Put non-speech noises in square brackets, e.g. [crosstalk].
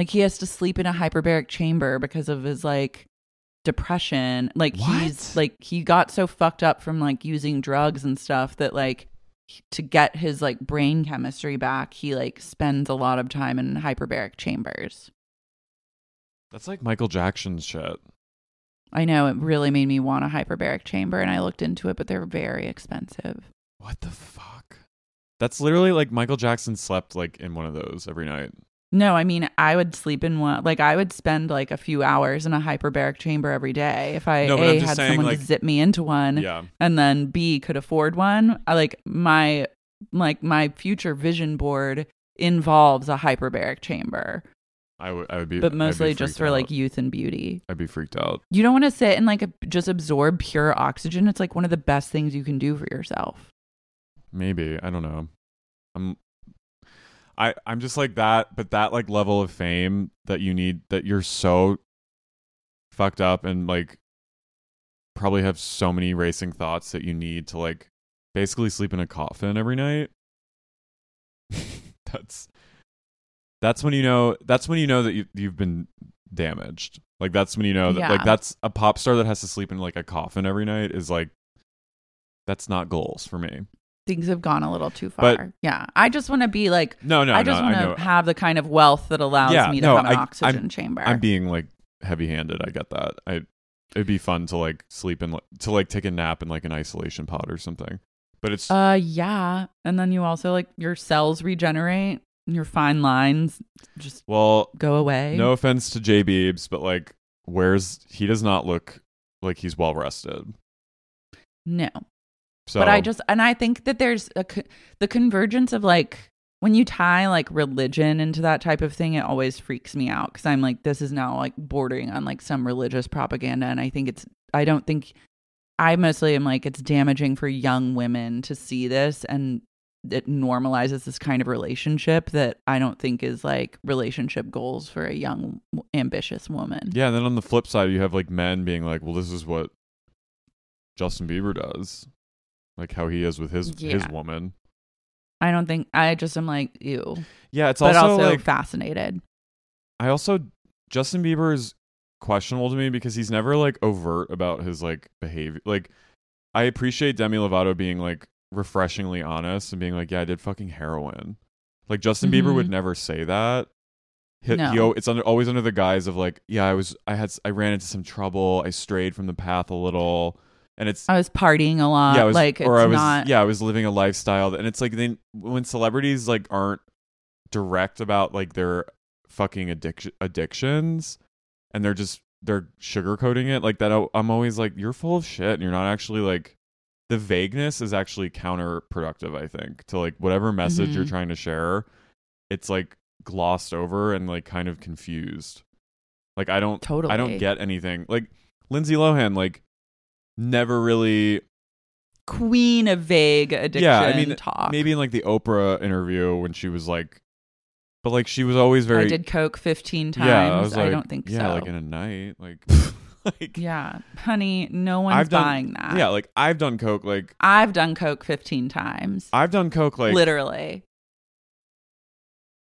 Like he has to sleep in a hyperbaric chamber because of his like depression. Like he's like he got so fucked up from like using drugs and stuff that like to get his like brain chemistry back, he like spends a lot of time in hyperbaric chambers. That's like Michael Jackson's shit. I know it really made me want a hyperbaric chamber and I looked into it, but they're very expensive. What the fuck? That's literally like Michael Jackson slept like in one of those every night. No, I mean I would sleep in one like I would spend like a few hours in a hyperbaric chamber every day if I No, A had saying, someone like- to zip me into one Yeah. and then B could afford one. I like my like my future vision board involves a hyperbaric chamber, I would I would be but I'd be mostly just for like youth and beauty. I'd be freaked out. You don't want to sit and like just absorb pure oxygen. It's like one of the best things you can do for yourself. Maybe. I don't know. I'm I I'm just like that, but that like level of fame that you need that you're so fucked up and like probably have so many racing thoughts that you need to like basically sleep in a coffin every night. [laughs] that's that's when you know that's when you know that you you've been damaged. Like that's when you know that like that's a pop star that has to sleep in like a coffin every night is like that's not goals for me. Things have gone a little too far. But- yeah, I just want to be like No, no, I just no, want to have the kind of wealth that allows Yeah, me to no, have an I- oxygen I'm- chamber. I'm being like heavy-handed. I get that. I it'd be fun to like sleep in like, to like take a nap in like an isolation pod or something. But it's uh yeah, and then you also like your cells regenerate, and your fine lines just well, go away. no offense to Jay Beebs, but like where's he does not look like he's well rested. no. So But I just and I think that there's a the convergence of like when you tie like religion into that type of thing, it always freaks me out because I'm like, this is now like bordering on like some religious propaganda, and I think it's I don't think I mostly am like it's damaging for young women to see this and it normalizes this kind of relationship that I don't think is like relationship goals for a young ambitious woman. yeah. And then on the flip side, you have like men being like, "Well, this is what Justin Bieber does, like how he is with his his woman." I don't think I just am like ew, Yeah, it's but also, also like fascinated. I also Justin Bieber is questionable to me because he's never like overt about his like behavior. Like I appreciate Demi Lovato being like refreshingly honest and being like, "Yeah, I did fucking heroin." Like Justin Bieber Mhm. would never say that. He, No. he it's under, always under the guise of like, "Yeah, I was I had I ran into some trouble. I strayed from the path a little." And it's I was partying a lot. yeah, I was, like it's or I was not. yeah, I was living a lifestyle, and it's like then when celebrities like aren't direct about like their fucking addiction addictions, and they're just they're sugarcoating it like that. I'm always like, you're full of shit, and you're not actually like the vagueness is actually counterproductive. I think to like whatever message you're Mhm. trying to share, it's like glossed over and like kind of confused. Like I don't totally I don't get anything. Like Lindsay Lohan, like never really Queen of vague addiction yeah, I mean, talk. maybe in like the Oprah interview when she was like, but like she was always very. I did coke fifteen times. yeah, I was like, don't think yeah, so. like in a night, like, [laughs] [laughs] like yeah, honey, no one's I've done, buying that. Yeah, like I've done coke, like I've done coke fifteen times. I've done coke, like literally.